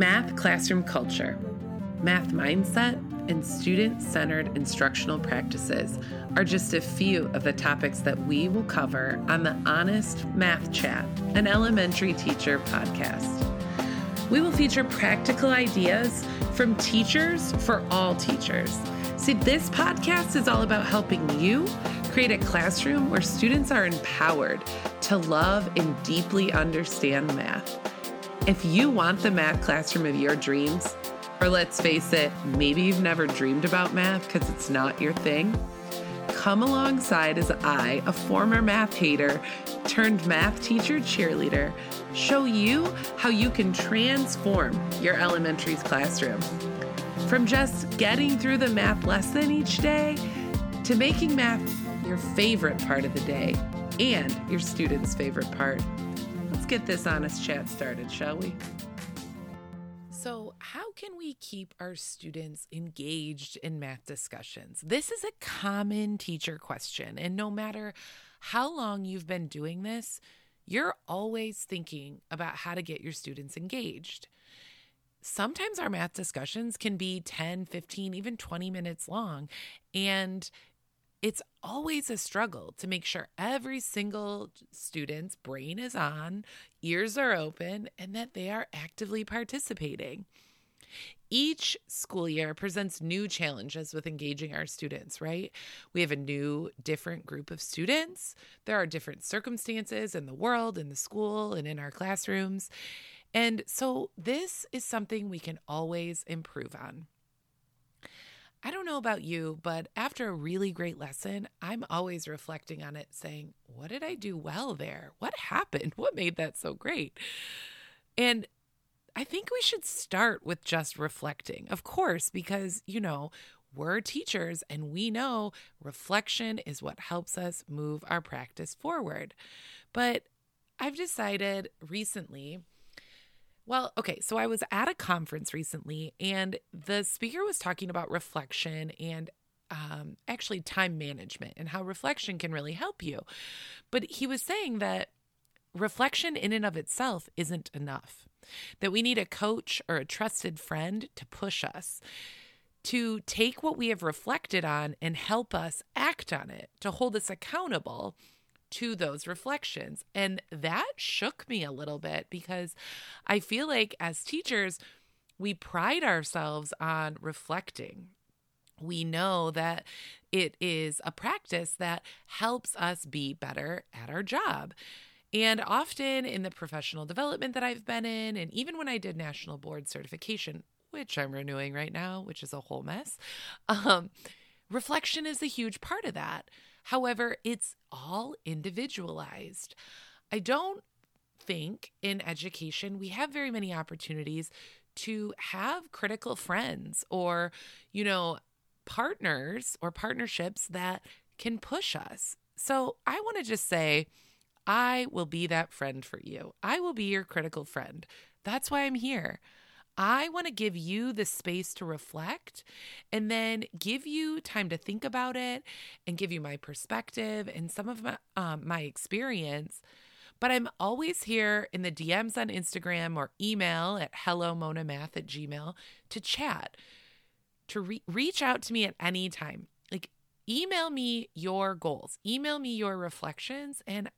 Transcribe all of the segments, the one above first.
Math classroom culture, math mindset, and student centered instructional practices are just a few of the topics that we will cover on the Honest Math Chat, an elementary teacher podcast. We will feature practical ideas from teachers for all teachers. See, this podcast is all about helping you create a classroom where students are empowered to love and deeply understand math. If you want the math classroom of your dreams, or let's face it, maybe you've never dreamed about math because it's not your thing, come alongside as I, a former math hater turned math teacher cheerleader, show you how you can transform your elementary's classroom. From just getting through the math lesson each day to making math your favorite part of the day and your students' favorite part. Let's get this honest chat started, shall we? So, how can we keep our students engaged in math discussions? This is a common teacher question, and no matter how long you've been doing this, you're always thinking about how to get your students engaged. Sometimes our math discussions can be 10, 15, even 20 minutes long, and it's always a struggle to make sure every single student's brain is on, ears are open, and that they are actively participating. Each school year presents new challenges with engaging our students, right? We have a new, different group of students. There are different circumstances in the world, in the school, and in our classrooms. And so, this is something we can always improve on. I don't know about you, but after a really great lesson, I'm always reflecting on it, saying, What did I do well there? What happened? What made that so great? And I think we should start with just reflecting, of course, because, you know, we're teachers and we know reflection is what helps us move our practice forward. But I've decided recently well, okay, so I was at a conference recently and the speaker was talking about reflection and um, actually time management and how reflection can really help you. But he was saying that reflection in and of itself isn't enough, that we need a coach or a trusted friend to push us. To take what we have reflected on and help us act on it, to hold us accountable to those reflections. And that shook me a little bit because I feel like as teachers, we pride ourselves on reflecting. We know that it is a practice that helps us be better at our job. And often in the professional development that I've been in, and even when I did national board certification, which I'm renewing right now, which is a whole mess, um, reflection is a huge part of that. However, it's all individualized. I don't think in education we have very many opportunities to have critical friends or, you know, partners or partnerships that can push us. So I want to just say, I will be that friend for you. I will be your critical friend. That's why I'm here. I want to give you the space to reflect and then give you time to think about it and give you my perspective and some of my, um, my experience. But I'm always here in the DMs on Instagram or email at hello monamath at gmail to chat, to re- reach out to me at any time. Like, email me your goals, email me your reflections, and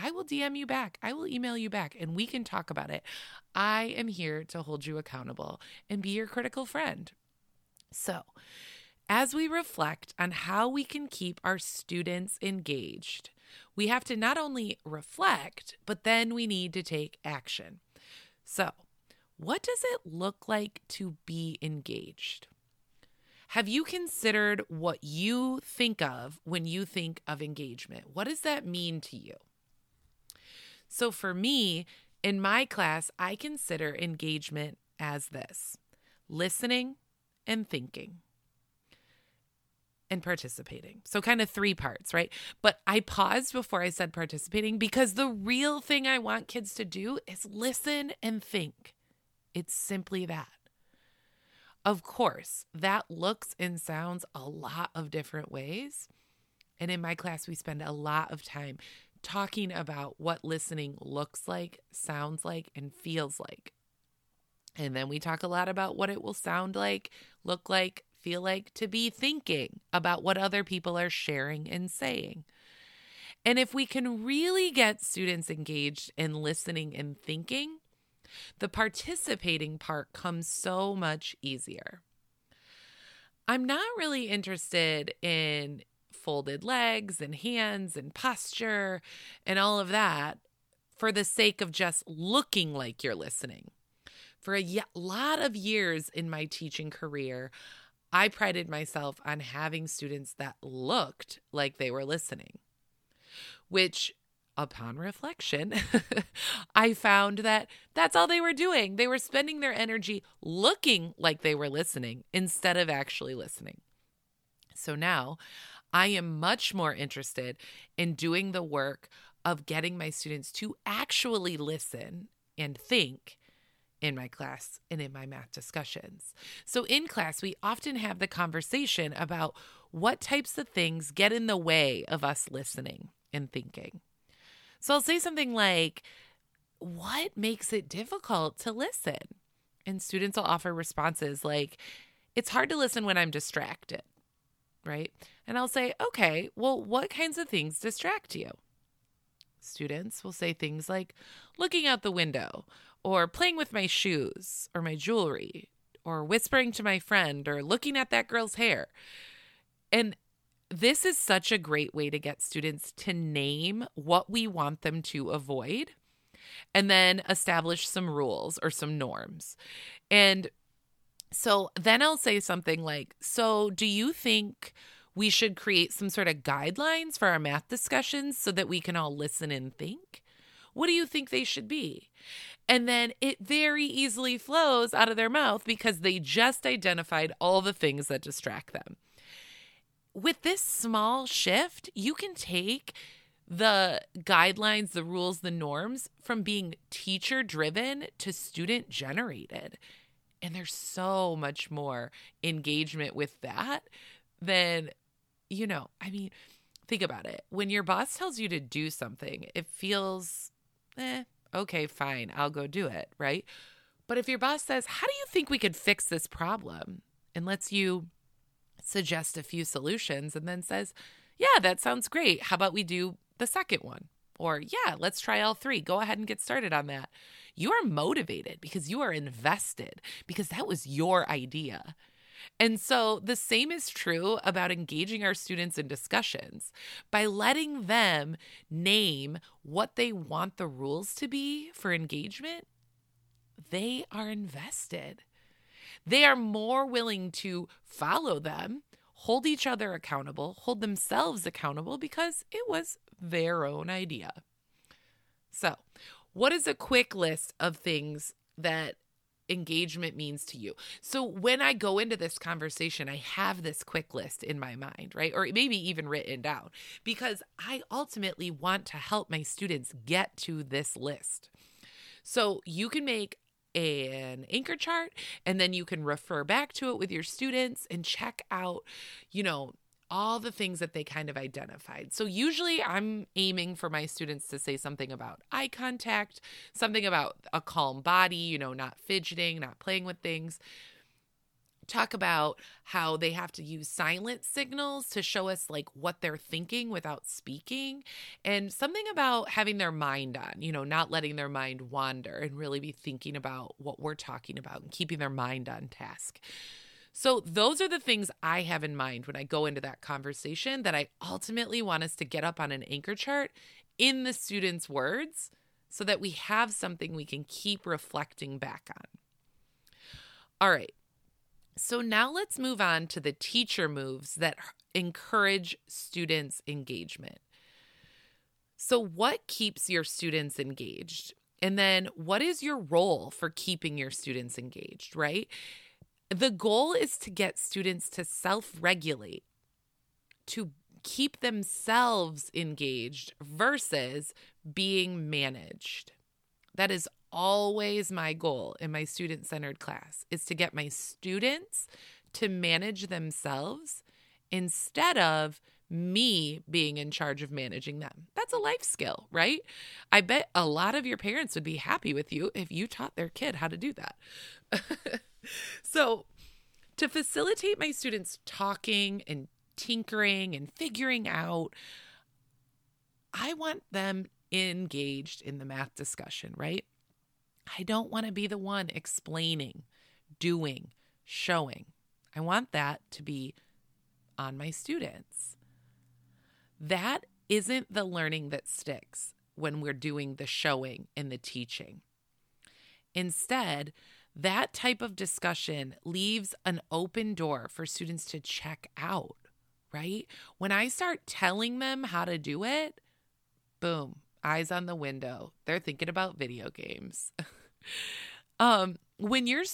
I will DM you back. I will email you back and we can talk about it. I am here to hold you accountable and be your critical friend. So, as we reflect on how we can keep our students engaged, we have to not only reflect, but then we need to take action. So, what does it look like to be engaged? Have you considered what you think of when you think of engagement? What does that mean to you? So for me, in my class, I consider engagement as this listening and thinking and participating. So, kind of three parts, right? But I paused before I said participating because the real thing I want kids to do is listen and think. It's simply that. Of course, that looks and sounds a lot of different ways. And in my class, we spend a lot of time talking about what listening looks like, sounds like, and feels like. And then we talk a lot about what it will sound like, look like, feel like to be thinking about what other people are sharing and saying. And if we can really get students engaged in listening and thinking, the participating part comes so much easier. I'm not really interested in folded legs and hands and posture and all of that for the sake of just looking like you're listening. For a lot of years in my teaching career, I prided myself on having students that looked like they were listening, which upon reflection, I found that that's all they were doing. They were spending their energy looking like they were listening instead of actually listening. So now I am much more interested in doing the work of getting my students to actually listen and think in my class and in my math discussions. So, in class, we often have the conversation about what types of things get in the way of us listening and thinking. So, I'll say something like, What makes it difficult to listen? And students will offer responses like, It's hard to listen when I'm distracted, right? And I'll say, Okay, well, what kinds of things distract you? Students will say things like looking out the window or playing with my shoes or my jewelry or whispering to my friend or looking at that girl's hair. And this is such a great way to get students to name what we want them to avoid and then establish some rules or some norms. And so then I'll say something like, So, do you think we should create some sort of guidelines for our math discussions so that we can all listen and think? What do you think they should be? And then it very easily flows out of their mouth because they just identified all the things that distract them. With this small shift, you can take the guidelines, the rules, the norms from being teacher driven to student generated. And there's so much more engagement with that than, you know, I mean, think about it. When your boss tells you to do something, it feels, eh, okay, fine, I'll go do it, right? But if your boss says, How do you think we could fix this problem? and lets you suggest a few solutions and then says, Yeah, that sounds great. How about we do the second one? Or, Yeah, let's try all three. Go ahead and get started on that. You are motivated because you are invested because that was your idea. And so the same is true about engaging our students in discussions by letting them name what they want the rules to be for engagement. They are invested. They are more willing to follow them, hold each other accountable, hold themselves accountable because it was their own idea. So, what is a quick list of things that engagement means to you. So when I go into this conversation, I have this quick list in my mind, right? Or maybe even written down because I ultimately want to help my students get to this list. So you can make an anchor chart and then you can refer back to it with your students and check out, you know, all the things that they kind of identified. So usually I'm aiming for my students to say something about eye contact, something about a calm body, you know, not fidgeting, not playing with things. Talk about how they have to use silent signals to show us like what they're thinking without speaking, and something about having their mind on, you know, not letting their mind wander and really be thinking about what we're talking about and keeping their mind on task. So, those are the things I have in mind when I go into that conversation that I ultimately want us to get up on an anchor chart in the students' words so that we have something we can keep reflecting back on. All right. So, now let's move on to the teacher moves that encourage students' engagement. So, what keeps your students engaged? And then, what is your role for keeping your students engaged, right? The goal is to get students to self regulate, to keep themselves engaged versus being managed. That is always my goal in my student centered class is to get my students to manage themselves instead of me being in charge of managing them. That's a life skill, right? I bet a lot of your parents would be happy with you if you taught their kid how to do that. so, to facilitate my students talking and tinkering and figuring out, I want them engaged in the math discussion, right? I don't want to be the one explaining, doing, showing. I want that to be on my students. That isn't the learning that sticks when we're doing the showing and the teaching. Instead, that type of discussion leaves an open door for students to check out, right? When I start telling them how to do it, boom, eyes on the window. They're thinking about video games. um, when you're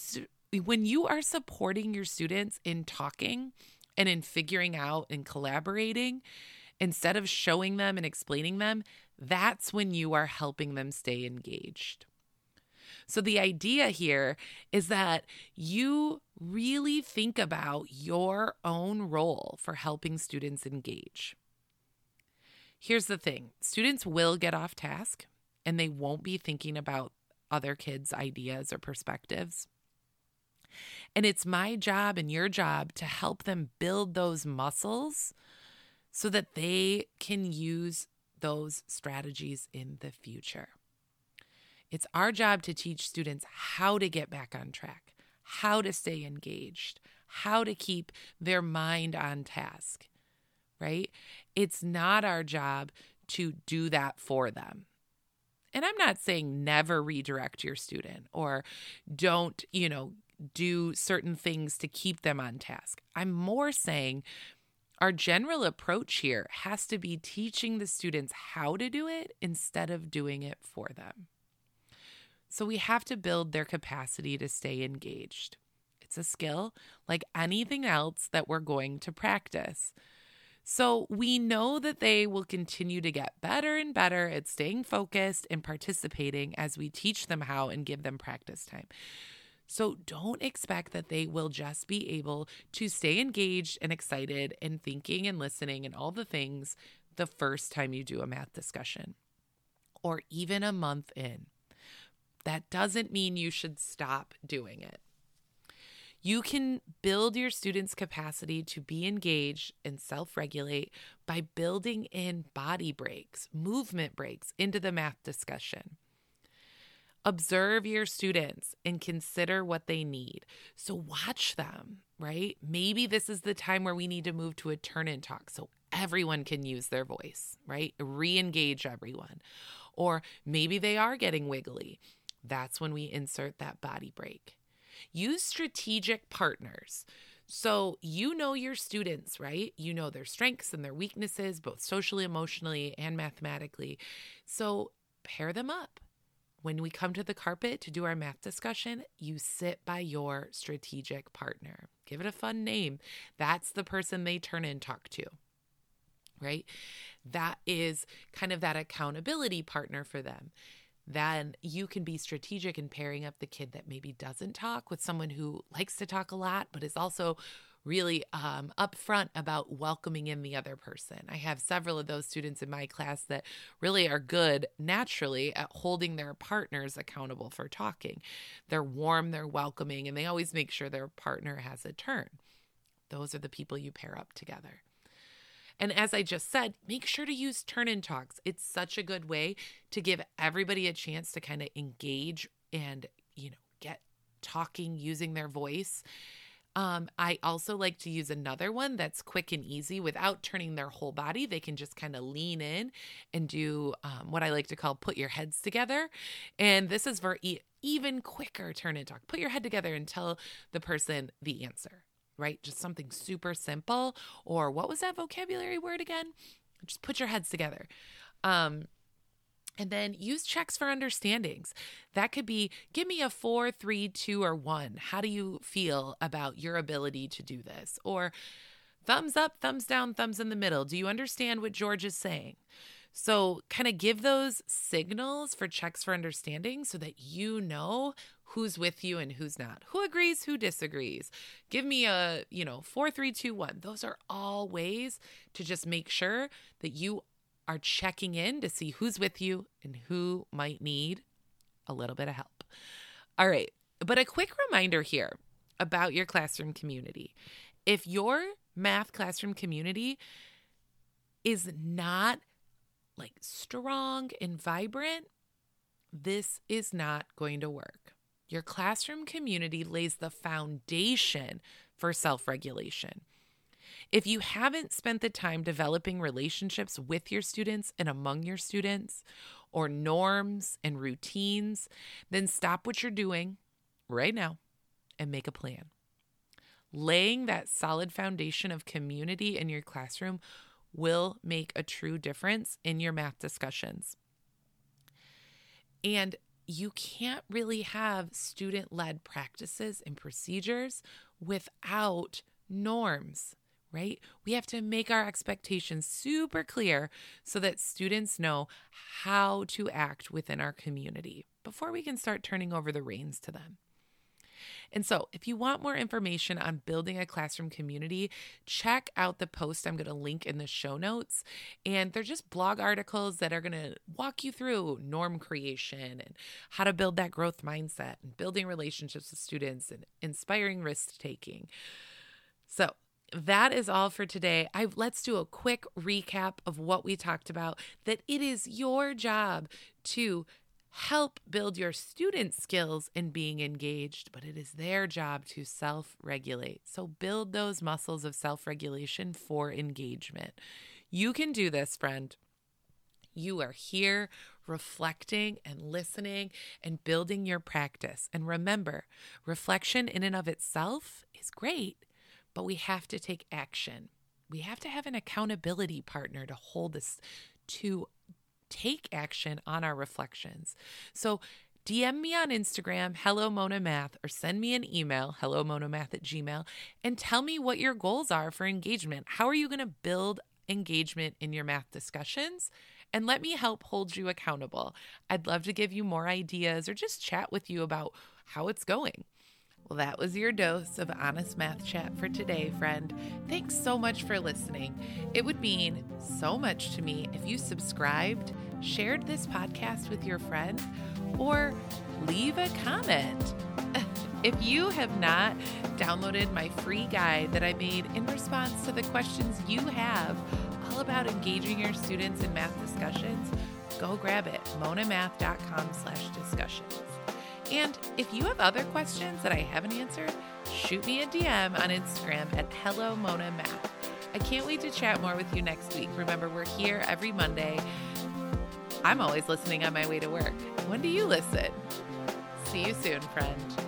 when you are supporting your students in talking and in figuring out and collaborating, instead of showing them and explaining them, that's when you are helping them stay engaged. So, the idea here is that you really think about your own role for helping students engage. Here's the thing students will get off task and they won't be thinking about other kids' ideas or perspectives. And it's my job and your job to help them build those muscles so that they can use those strategies in the future. It's our job to teach students how to get back on track, how to stay engaged, how to keep their mind on task, right? It's not our job to do that for them. And I'm not saying never redirect your student or don't, you know, do certain things to keep them on task. I'm more saying our general approach here has to be teaching the students how to do it instead of doing it for them. So we have to build their capacity to stay engaged. It's a skill like anything else that we're going to practice. So we know that they will continue to get better and better at staying focused and participating as we teach them how and give them practice time. So don't expect that they will just be able to stay engaged and excited and thinking and listening and all the things the first time you do a math discussion or even a month in. That doesn't mean you should stop doing it. You can build your students' capacity to be engaged and self regulate by building in body breaks, movement breaks into the math discussion. Observe your students and consider what they need. So watch them, right? Maybe this is the time where we need to move to a turn and talk so everyone can use their voice, right? Re engage everyone. Or maybe they are getting wiggly. That's when we insert that body break. Use strategic partners. So you know your students, right? You know their strengths and their weaknesses, both socially, emotionally, and mathematically. So pair them up when we come to the carpet to do our math discussion, you sit by your strategic partner. Give it a fun name. That's the person they turn and talk to, right? That is kind of that accountability partner for them. Then you can be strategic in pairing up the kid that maybe doesn't talk with someone who likes to talk a lot, but is also really um, upfront about welcoming in the other person. I have several of those students in my class that really are good naturally at holding their partners accountable for talking. They're warm, they're welcoming, and they always make sure their partner has a turn. Those are the people you pair up together. And as I just said, make sure to use turn in talks. It's such a good way to give everybody a chance to kind of engage and, you know, get talking using their voice um, I also like to use another one that's quick and easy without turning their whole body. They can just kind of lean in and do um, what I like to call put your heads together. And this is for e- even quicker turn and talk. Put your head together and tell the person the answer, right? Just something super simple. Or what was that vocabulary word again? Just put your heads together. Um, and then use checks for understandings. That could be give me a four, three, two, or one. How do you feel about your ability to do this? Or thumbs up, thumbs down, thumbs in the middle. Do you understand what George is saying? So, kind of give those signals for checks for understanding so that you know who's with you and who's not, who agrees, who disagrees. Give me a, you know, four, three, two, one. Those are all ways to just make sure that you are checking in to see who's with you and who might need a little bit of help. All right. But a quick reminder here about your classroom community. If your math classroom community is not like strong and vibrant, this is not going to work. Your classroom community lays the foundation for self regulation. If you haven't spent the time developing relationships with your students and among your students, or norms and routines, then stop what you're doing right now and make a plan. Laying that solid foundation of community in your classroom will make a true difference in your math discussions. And you can't really have student led practices and procedures without norms, right? We have to make our expectations super clear so that students know how to act within our community before we can start turning over the reins to them. And so, if you want more information on building a classroom community, check out the post I'm going to link in the show notes. And they're just blog articles that are going to walk you through norm creation and how to build that growth mindset and building relationships with students and inspiring risk taking. So, that is all for today. I let's do a quick recap of what we talked about that it is your job to help build your student skills in being engaged, but it is their job to self regulate. So build those muscles of self regulation for engagement. You can do this, friend. You are here reflecting and listening and building your practice. And remember, reflection in and of itself is great, but we have to take action. We have to have an accountability partner to hold us to take action on our reflections. So DM me on Instagram, hello Mona Math, or send me an email, hello Mona Math at Gmail, and tell me what your goals are for engagement. How are you going to build engagement in your math discussions? And let me help hold you accountable. I'd love to give you more ideas or just chat with you about how it's going. Well, that was your dose of honest math chat for today, friend. Thanks so much for listening. It would mean so much to me if you subscribed, shared this podcast with your friend, or leave a comment. If you have not downloaded my free guide that I made in response to the questions you have all about engaging your students in math discussions, go grab it, monamath.com slash discussions. And if you have other questions that I haven't answered, shoot me a DM on Instagram at Hello Mona Math. I can't wait to chat more with you next week. Remember, we're here every Monday. I'm always listening on my way to work. When do you listen? See you soon, friend.